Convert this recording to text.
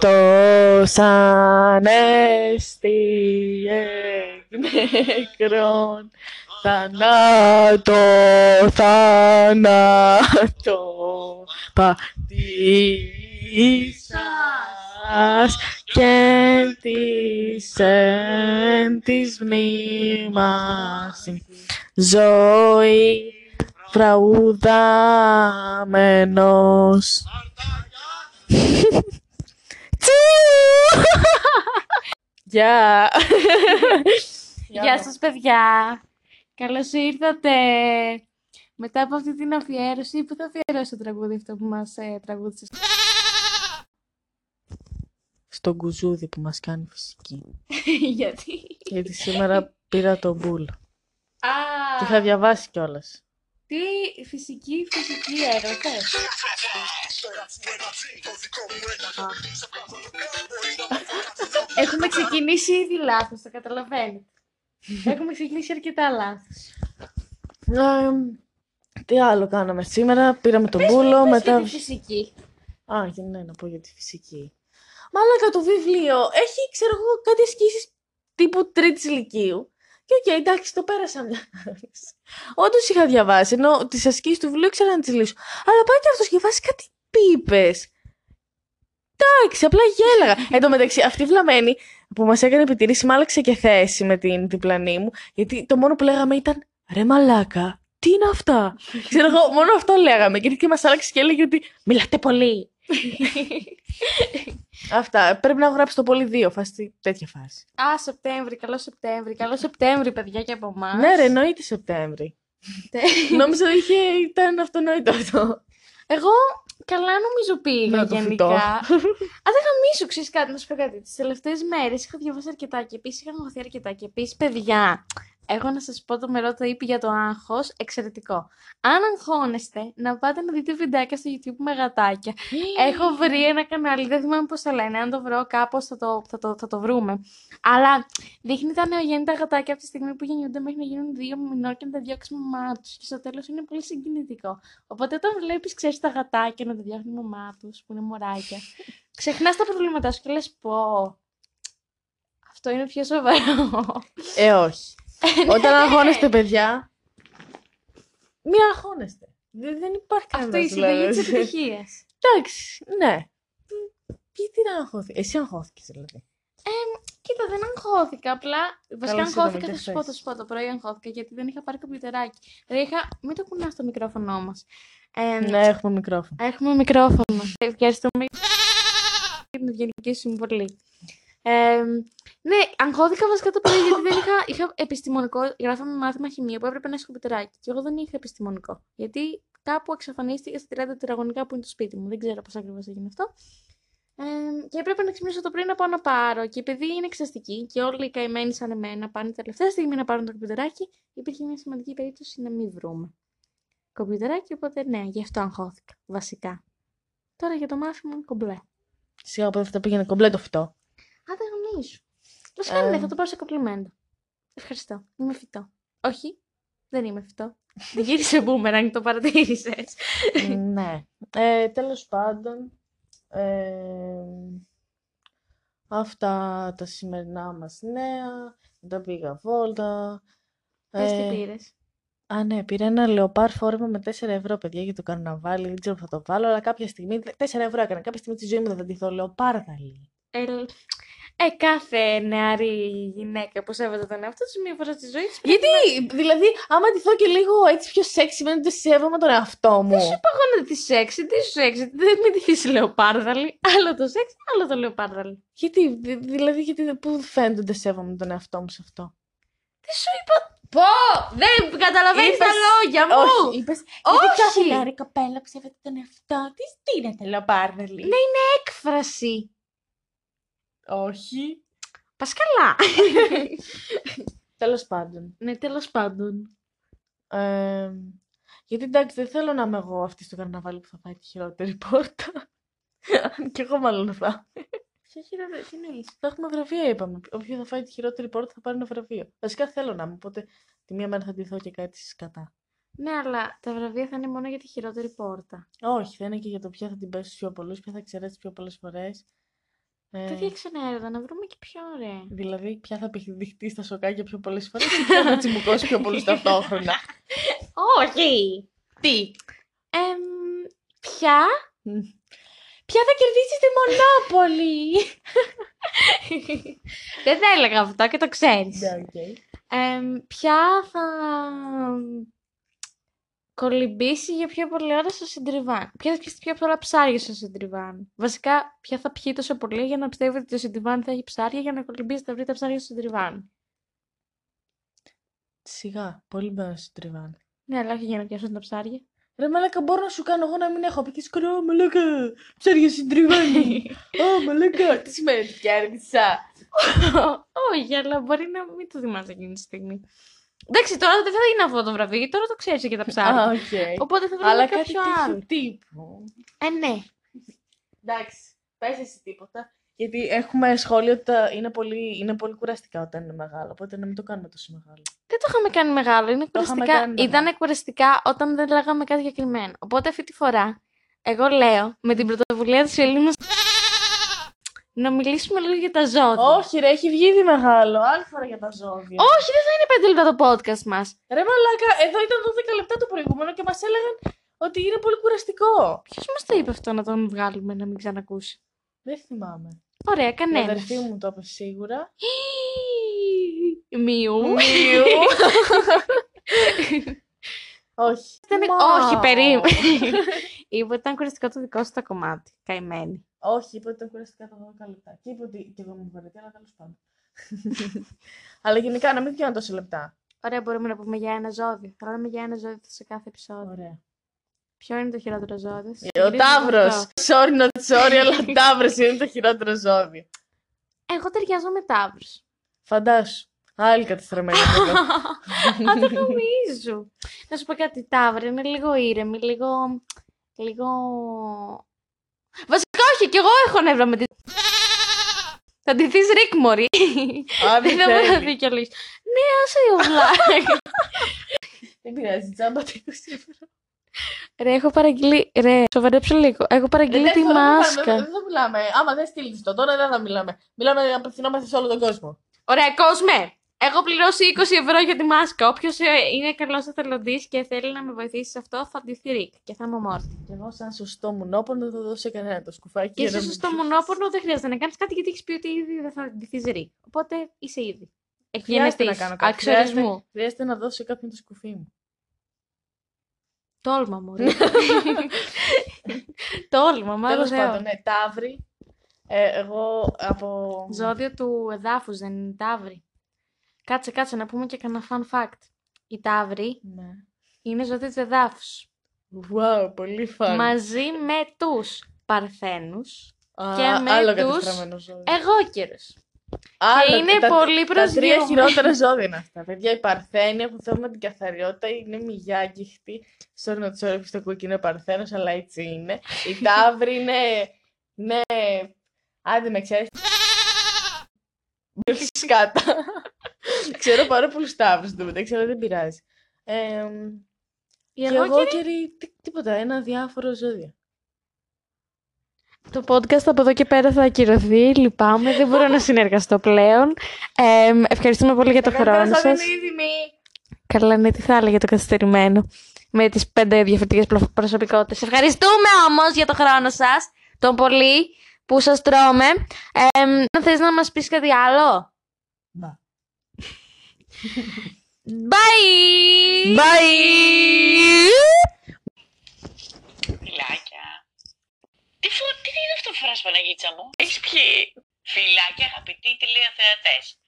στο σανέστη νεκρόν θανάτο, θανάτο πατήσας και της εν της μνήμας. Ζωή φραουδάμενος Γεια! Γεια σας παιδιά. Καλώς ήρθατε. Μετά από αυτή την αφιέρωση, που θα αφιερώσει το τραγούδι αυτό που μας ε, τραγούδισε; Στον κουζούδι που μας κάνει φυσική. Γιατί; Γιατί σήμερα πήρα το μπουλ. Α, Και είχα διαβάσει κιόλας. τι φυσική, φυσική έρωτες. Έχουμε ξεκινήσει ήδη λάθος, το καταλαβαίνετε. Έχουμε ξεκινήσει αρκετά λάθος. τι άλλο κάναμε σήμερα, πήραμε τον μπούλο, Πες μετά... για τη φυσική. Α, για ναι, να πω για τη φυσική. Μαλάκα το βιβλίο έχει, ξέρω εγώ, κάτι ασκήσεις τύπου τρίτης ηλικίου. Και οκ, εντάξει, το πέρασα μια Όντως είχα διαβάσει, ενώ τις ασκήσεις του βιβλίου ήξερα να τις λύσω. Αλλά πάει και αυτός διαβάσει κάτι πίπες. Εντάξει, απλά γέλαγα. Εν τω μεταξύ, αυτή η βλαμμένη που μας έκανε επιτηρήσει, μ' άλλαξε και θέση με την διπλανή μου. Γιατί το μόνο που λέγαμε ήταν ρε μαλάκα, τι είναι αυτά; Ξέρω εγώ, μόνο αυτό λέγαμε. Και και μας άλλαξε και έλεγε ότι μιλάτε πολύ. Αυτά. Πρέπει να έχω γράψει το πολύ δύο, φάση τέτοια φάση. Α, Σεπτέμβρη, καλό Σεπτέμβρη. Καλό Σεπτέμβρη, παιδιά, και από εμάς. Ναι, ρε, εννοείται Σεπτέμβρη. Νόμιζα είχε, ήταν αυτονόητο αυτό. Εγώ καλά νομίζω πήγα Να το γενικά. φυτώ. Α, δεν γαμίσω, ξέρεις κάτι, να σου πω κάτι. Τις τελευταίες μέρες είχα διαβάσει αρκετά και επίσης είχα αγχωθεί αρκετά. Και επίσης, παιδιά, εγώ να σας πω το μερό το είπε για το άγχος, εξαιρετικό. Αν αγχώνεστε, να πάτε να δείτε βιντεάκια στο YouTube με γατάκια. Έχω βρει ένα κανάλι, δεν θυμάμαι πώς το λένε. Αν το βρω κάπως θα το, θα, το, θα το βρούμε. Αλλά δείχνει τα νεογέννητα γατάκια από τη στιγμή που γεννιούνται μέχρι να γίνουν δύο μηνών και να τα διώξεις η μαμά τους. Και στο τέλος είναι πολύ συγκινητικό. Οπότε όταν βλέπεις, ξέρεις τα γατάκια να τα διώχνει η μαμά τους, που είναι μωράκια, ξεχνάς τα προβλήματά σου και λες πω. Αυτό είναι πιο σοβαρό. Ε, όχι. Όταν αγχώνεστε, παιδιά, μην αγχώνεστε. Δεν, δεν υπάρχει κανένας Αυτό η συνταγή της επιτυχίας. Εντάξει, ναι. Γιατί να αγχώθει. Εσύ αγχώθηκες, δηλαδή. Κοίτα, δεν αγχώθηκα. Απλά. Βασικά Καλώς ήρθαμε αγχώθηκα, και θα σου πω, χθες. θα σου πω το πρωί αγχώθηκα γιατί δεν είχα πάρει κομπιουτεράκι. Δηλαδή είχα. Μην το κουνάς το μικρόφωνο μα. Ε, Ναι, έχουμε μικρόφωνο. Έχουμε μικρόφωνο. Ευχαριστούμε για την ευγενική σου συμβολή. Ε, ναι, αγχώθηκα βασικά το πρωί γιατί δεν είχα, είχα επιστημονικό. Γράφαμε μάθημα χημία που έπρεπε να έχει κομπιτεράκι. Και εγώ δεν είχα επιστημονικό. Γιατί κάπου εξαφανίστηκε στα 30 τετραγωνικά που είναι το σπίτι μου. Δεν ξέρω πώς ακριβώς έγινε αυτό. Ε, και έπρεπε να ξυπνήσω το πρωί να πάω να πάρω. Και επειδή είναι εξαστική και όλοι οι καημένοι σαν εμένα πάνε τελευταία στιγμή να πάρουν το κομπιουτεράκι, υπήρχε μια σημαντική περίπτωση να μην βρούμε κομπιουτεράκι. Οπότε ναι, γι' αυτό αγχώθηκα βασικά. Τώρα για το μάθημα είναι κομπλέ. Σιγά από θα πήγαινε κομπλέ το φυτό. Α, δεν γνωρίζω. Βασικά Ε. ναι, θα το πάρω σε κομπλιμέντο. Ευχαριστώ. Είμαι φυτό. Όχι, δεν είμαι φυτό. Δεν γύρισε μπούμερανγκ, το παρατήρησες. ναι. Ε, τέλος πάντων, ε, αυτά τα σημερινά μας νέα. Μετά πήγα βόλτα. Πες τι Ε, πήρες. Α, ναι, πήρα ένα λεοπάρ φόρεμα με 4 ευρώ, παιδιά, για το καρναβάλι. Δεν ξέρω που θα το βάλω, αλλά κάποια στιγμή. 4 ευρώ έκανα. Κάποια στιγμή τη ζωή μου δεν θα ντυθώ λεοπάρδαλη. Ε, ε, κάθε νεαρή γυναίκα που σέβεται τον εαυτό της μία φορά στη ζωή της. Γιατί, δηλαδή, άμα ντυθώ και λίγο έτσι πιο σεξ, σημαίνει ότι σέβομαι τον εαυτό μου. Δεν σου είπα εγώ να τη σεξι, τι σου σεξι, δεν με τη λεοπάρδαλη. Άλλο το σεξ, άλλο το λεοπάρδαλη. Γιατί, δη- δηλαδή, γιατί, πού φαίνεται ότι σέβομαι τον εαυτό μου σε αυτό; Τι σου είπα; Πω! Δεν καταλαβαίνεις τα Είπες- λόγια μου! Όχι, είπες, γιατί Όχι. κάθε νεαρή κοπέλα που σέβεται τον εαυτό της, τι είναι λεοπάρδαλη; Ναι, είναι έκφραση. Όχι. Πας καλά. Τέλος πάντων. ναι, τέλος πάντων. Ε, γιατί εντάξει, δεν θέλω να είμαι εγώ αυτή στο καρναβάλι που θα φάει τη χειρότερη πόρτα. Αν και εγώ μάλλον θα. Ποια χειρότερα, τι εννοείς; Θα έχουμε βραβεία, είπαμε. Όποιο θα φάει τη χειρότερη πόρτα θα πάρει ένα βραβείο. Βασικά θέλω να είμαι, οπότε τη μία μέρα θα ντυθώ και κάτι σκατά. Ναι, αλλά τα βραβεία θα είναι μόνο για τη χειρότερη πόρτα. Όχι, θα είναι και για το ποια θα την πέσει πιο πολλούς, ποια θα εξαιρέσει πιο πολλές φορές. Ε, Τέτοια ξενέρωτα, να βρούμε και πιο ωραία. δηλαδή, ποια θα επιδειχτεί στα σοκάκια πιο πολλές φορές ή ποια θα τσιμπουκώσει πιο πολλούς ταυτόχρονα; Όχι! Τι; Εμ, ποια Ποια θα κερδίσει τη Μονόπολη. Δεν θα έλεγα αυτό και το ξέρεις. Ναι, οκ. Εμ, ποια θα κολυμπήσει για πιο πολλή ώρα στο συντριβάν. Ποια θα πιει πιο πολλά ψάρια στο συντριβάν; Βασικά, ποια θα πιει τόσο πολύ για να πιστεύει ότι το συντριβάν θα έχει ψάρια για να κολυμπήσει τα βρει τα ψάρια στο συντριβάν; Σιγά, πολύ μπαίνω στο τριβάν. Ναι, αλλά όχι για να πιάσουν τα ψάρια. Ρε μαλάκα, μπορώ να σου κάνω εγώ να μην έχω. Πει και σκορό, μαλάκα, ψάρια συντριβάνι. Ω, μαλάκα, τι σημαίνει ότι κέρδισα. όχι, αλλά μπορεί να μην το θυμάσαι εκείνη τη στιγμή. Εντάξει, τώρα δεν θα είναι αυτό το βραβείο, τώρα το ξέρεις για τα ψάρια. Α, οκ. Οπότε θα βρούμε Αλλά κάτι κάποιο άλλο. τέτοιου τύπου. Ε, ναι. Εντάξει, πες εσύ τίποτα. Γιατί έχουμε σχόλιο ότι τα- είναι πολύ, είναι πολύ κουραστικά όταν είναι μεγάλο. Οπότε να μην το κάνουμε τόσο μεγάλο. Δεν το είχαμε κάνει μεγάλο. Είναι Το είχαμε κουραστικά. κάνει μεγάλο. Ήταν κουραστικά όταν δεν λέγαμε κάτι συγκεκριμένο. Οπότε αυτή τη φορά, εγώ λέω με την πρωτοβουλία της Ελίνα να μιλήσουμε λίγο για τα ζώδια. Όχι, ρε, έχει βγει ήδη μεγάλο. Άλλη φορά για τα ζώδια. Όχι, δεν θα είναι πέντε λεπτά το podcast μας. Ρε μαλάκα, εδώ ήταν 12 λεπτά το προηγούμενο και μας έλεγαν ότι είναι πολύ κουραστικό. Ποιος μας το είπε αυτό να τον βγάλουμε να μην ξανακούσει; Δεν θυμάμαι. Ωραία, Η κανένας. αδερφή μου το είπε σίγουρα. Μιου. Μιου. Όχι. Ήταν- Μάου. Όχι, περίμενε. Είπε ότι ήταν κουραστικό το δικό σου το κομμάτι. Καημένη. Όχι, είπε ότι ήταν κουραστικά τα 12 λεπτά. Και είπε ότι και εγώ μου βαρετή, αλλά τέλος πάντων. αλλά γενικά να μην πιάνω τόσα λεπτά. Ωραία, μπορούμε να πούμε για ένα ζώδιο. Θα λέμε για ένα ζώδιο σε κάθε επεισόδιο. Ωραία. Ποιο είναι το χειρότερο ζώδιο; Ο Συγκρίνουμε Ταύρος. αυτό. Sorry, not sorry, αλλά ο Ταύρος είναι το χειρότερο ζώδιο. Εγώ ταιριάζω με ταύρους. Φαντάσου. Άλλη κατεστραμμένη. Αν το νομίζω. Να σου πω κάτι, ταύροι είναι λίγο ήρεμοι, λίγο... Λίγο... Βασικά όχι, κι εγώ έχω νεύρα με τη... Θα ντυθείς Ρικ, μωρή. Αν Δεν δεν θα μου το θέλεις. δικαιολογείς. Ναι, άσε η οβλάκα. Δεν πειράζει, τζάμπα το 20 ευρώ. Ρε, έχω παραγγείλει... Ρε, σοβαρέψω λίγο. Έχω παραγγείλει Δεν τη θέλω, δεν θα- μάσκα. Δεν θα μιλάμε. Άμα δεν στείλεις το τώρα, δεν θα μιλάμε. Μιλάμε, απευθυνόμαστε σε όλο τον κόσμο. Ωραία, κόσμε! Έχω πληρώσει 20 ευρώ για τη μάσκα. Όποιος είναι καλός εθελοντής και θέλει να με βοηθήσει σε αυτό, θα ντυθεί Ρικ και θα είμαι ομόρφη. Και εγώ, σαν σωστό μουνόπονο, δεν θα δώσω σε κανένα το σκουφάκι. Και για να εσύ μην στο πει. μονόπορνο δεν χρειάζεται να κάνεις κάτι γιατί έχεις πει ότι ήδη δεν θα ντυθεί Ρικ. Οπότε είσαι ήδη. Χρειάζεται να Εκγενετή. κάνω κάτι. Αξιορισμού. Χρειάζεται να δώσω σε κάποιον το σκουφί μου. Τόλμα, μωρή. Τόλμα, μα Τέλος εγώ πάντων, Θεό. ναι, ταύρι. Ε, εγώ από. Ζώδιο του εδάφους δεν είναι ταύρι. Κάτσε, κάτσε να πούμε και κανένα fun fact. Η ταύρη Ναι. είναι ζώδιο του εδάφου. Wow, πολύ φαν. Μαζί με τους παρθένους Α, και με άλλο τους κατεστραμμένο ζώδιο. εγώκερους. Άλλο, είναι τα- πολύ Τα τρία προσγειωμένα. χειρότερα ζώδια είναι αυτά. Παιδιά, η παρθένια που θέλουμε την καθαριότητα είναι μηγιάγκυχτη. Sorry να του όρεξη το κουκκί είναι παρθένος, αλλά έτσι είναι. Η ταύρη είναι. Ναι. Άντε με ξέρεις. Σκάτα. Ξέρω πάρα πολλούς ταύρου εδώ μεταξύ, αλλά δεν πειράζει. Ε, Οι και εγώ εγώκεροι και τίποτα, ένα διάφορο ζώδιο. Το podcast από εδώ και πέρα θα ακυρωθεί. Λυπάμαι, δεν μπορώ να συνεργαστώ πλέον. Ε, ευχαριστούμε πολύ για το χρόνο σας. Καλά, ναι, τι θα έλεγε το καθυστερημένο. Με τις πέντε διαφορετικές προσωπικότητες. Ευχαριστούμε όμως για το χρόνο σας. Τον πολύ που σας τρώμε. Ε, αν θες να μας πεις κάτι άλλο; Μπα. Bye! Bye! Φιλάκια. Τι, φο... τι είναι αυτό που φοράς Παναγίτσα μου; Έχεις πιει. Φιλάκια αγαπητοί τηλεοθεατές.